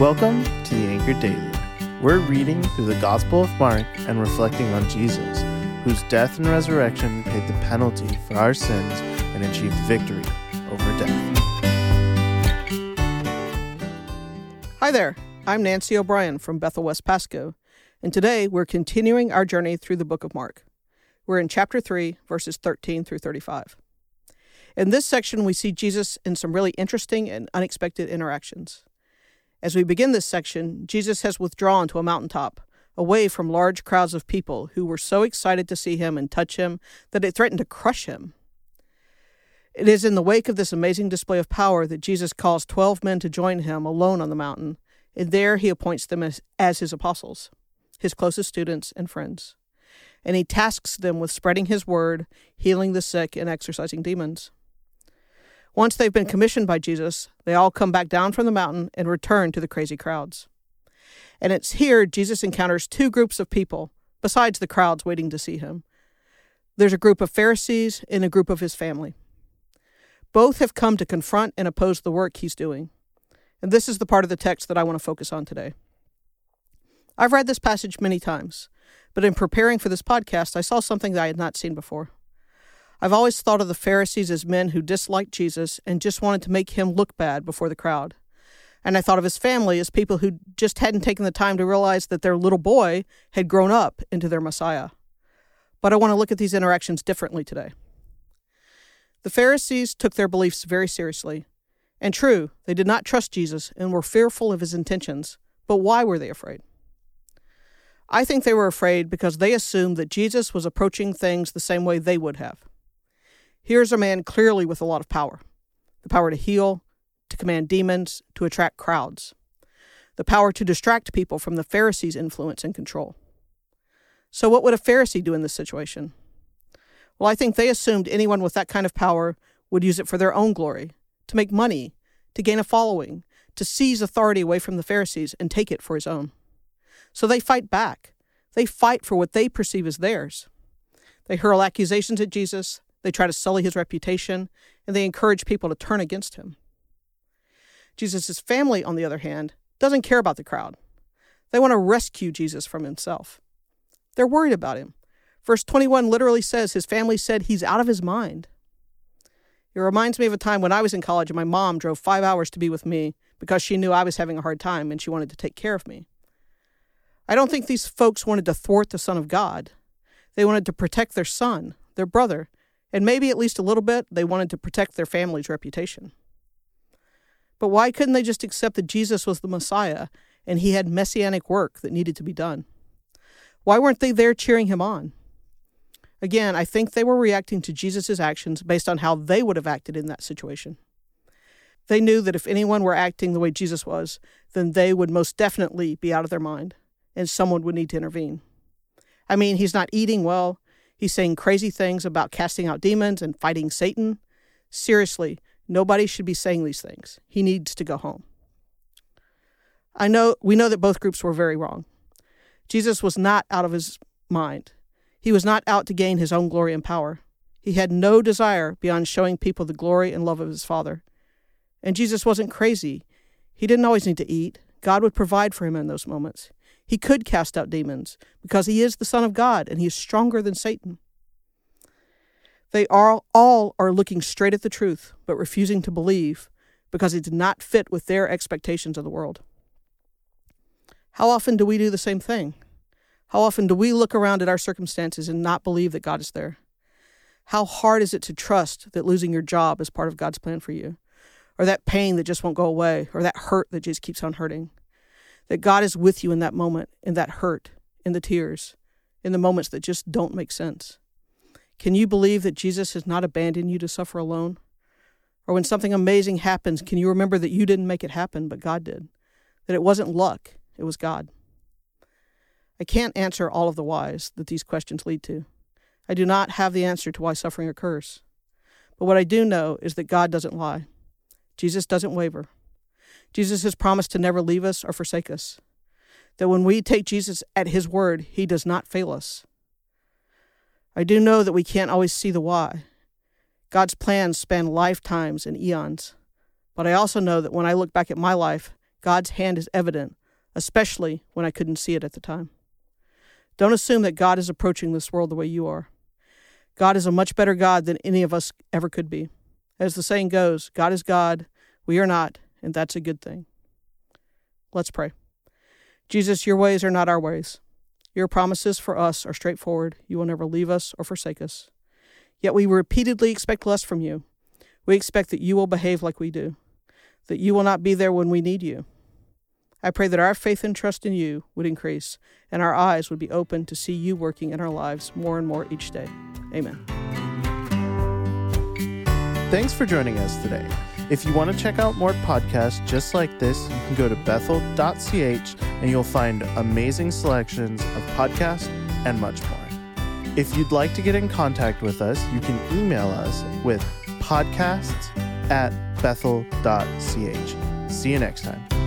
Welcome to the Anchor Daily. We're reading through the Gospel of Mark and reflecting on Jesus, whose death and resurrection paid the penalty for our sins and achieved victory over death. Hi there, I'm Nancy O'Brien from Bethel West Pasco, and today we're continuing our journey through the book of Mark. We're in chapter 3, verses 13 through 35. In this section, we see Jesus in some really interesting and unexpected interactions. As we begin this section, Jesus has withdrawn to a mountaintop, away from large crowds of people who were so excited to see him and touch him that it threatened to crush him. It is in the wake of this amazing display of power that Jesus calls 12 men to join him alone on the mountain, and there he appoints them as, as his apostles, his closest students and friends. And he tasks them with spreading his word, healing the sick, and exorcising demons. Once they've been commissioned by Jesus, they all come back down from the mountain and return to the crazy crowds. And it's here Jesus encounters two groups of people, besides the crowds waiting to see him. There's a group of Pharisees and a group of his family. Both have come to confront and oppose the work he's doing. And this is the part of the text that I want to focus on today. I've read this passage many times, but in preparing for this podcast, I saw something that I had not seen before. I've always thought of the Pharisees as men who disliked Jesus and just wanted to make him look bad before the crowd. And I thought of his family as people who just hadn't taken the time to realize that their little boy had grown up into their Messiah. But I want to look at these interactions differently today. The Pharisees took their beliefs very seriously. And true, they did not trust Jesus and were fearful of his intentions. But why were they afraid? I think they were afraid because they assumed that Jesus was approaching things the same way they would have. Here's a man clearly with a lot of power the power to heal, to command demons, to attract crowds, the power to distract people from the Pharisees' influence and control. So, what would a Pharisee do in this situation? Well, I think they assumed anyone with that kind of power would use it for their own glory, to make money, to gain a following, to seize authority away from the Pharisees and take it for his own. So they fight back. They fight for what they perceive as theirs. They hurl accusations at Jesus, they try to sully his reputation, and they encourage people to turn against him. Jesus' family, on the other hand, doesn't care about the crowd. They want to rescue Jesus from himself. They're worried about him. Verse 21 literally says his family said he's out of his mind. It reminds me of a time when I was in college and my mom drove five hours to be with me because she knew I was having a hard time and she wanted to take care of me. I don't think these folks wanted to thwart the Son of God. They wanted to protect their son, their brother, and maybe at least a little bit, they wanted to protect their family's reputation. But why couldn't they just accept that Jesus was the Messiah and he had messianic work that needed to be done? Why weren't they there cheering him on? Again, I think they were reacting to Jesus' actions based on how they would have acted in that situation. They knew that if anyone were acting the way Jesus was, then they would most definitely be out of their mind, and someone would need to intervene. I mean, he's not eating well, He's saying crazy things about casting out demons and fighting Satan. Seriously, nobody should be saying these things. He needs to go home. I know we know that both groups were very wrong. Jesus was not out of his mind. He was not out to gain his own glory and power. He had no desire beyond showing people the glory and love of his Father. And Jesus wasn't crazy. He didn't always need to eat. God would provide for him in those moments. He could cast out demons because he is the Son of God and he is stronger than Satan. They are all are looking straight at the truth but refusing to believe because it did not fit with their expectations of the world. How often do we do the same thing? How often do we look around at our circumstances and not believe that God is there? How hard is it to trust that losing your job is part of God's plan for you? Or that pain that just won't go away, or that hurt that just keeps on hurting? That God is with you in that moment, in that hurt, in the tears, in the moments that just don't make sense. Can you believe that Jesus has not abandoned you to suffer alone? Or when something amazing happens, can you remember that you didn't make it happen, but God did? That it wasn't luck, it was God. I can't answer all of the whys that these questions lead to. I do not have the answer to why suffering occurs. But what I do know is that God doesn't lie. Jesus doesn't waver. Jesus has promised to never leave us or forsake us. That when we take Jesus at his word, he does not fail us. I do know that we can't always see the why. God's plans span lifetimes and eons. But I also know that when I look back at my life, God's hand is evident, especially when I couldn't see it at the time. Don't assume that God is approaching this world the way you are. God is a much better God than any of us ever could be. As the saying goes, God is God, we are not, and that's a good thing. Let's pray. Jesus, your ways are not our ways. Your promises for us are straightforward. You will never leave us or forsake us. Yet we repeatedly expect less from you. We expect that you will behave like we do, that you will not be there when we need you. I pray that our faith and trust in you would increase and our eyes would be open to see you working in our lives more and more each day. Amen. Thanks for joining us today. If you want to check out more podcasts just like this, you can go to bethel.ch and you'll find amazing selections of podcasts and much more. If you'd like to get in contact with us, you can email us with podcasts at bethel.ch. See you next time.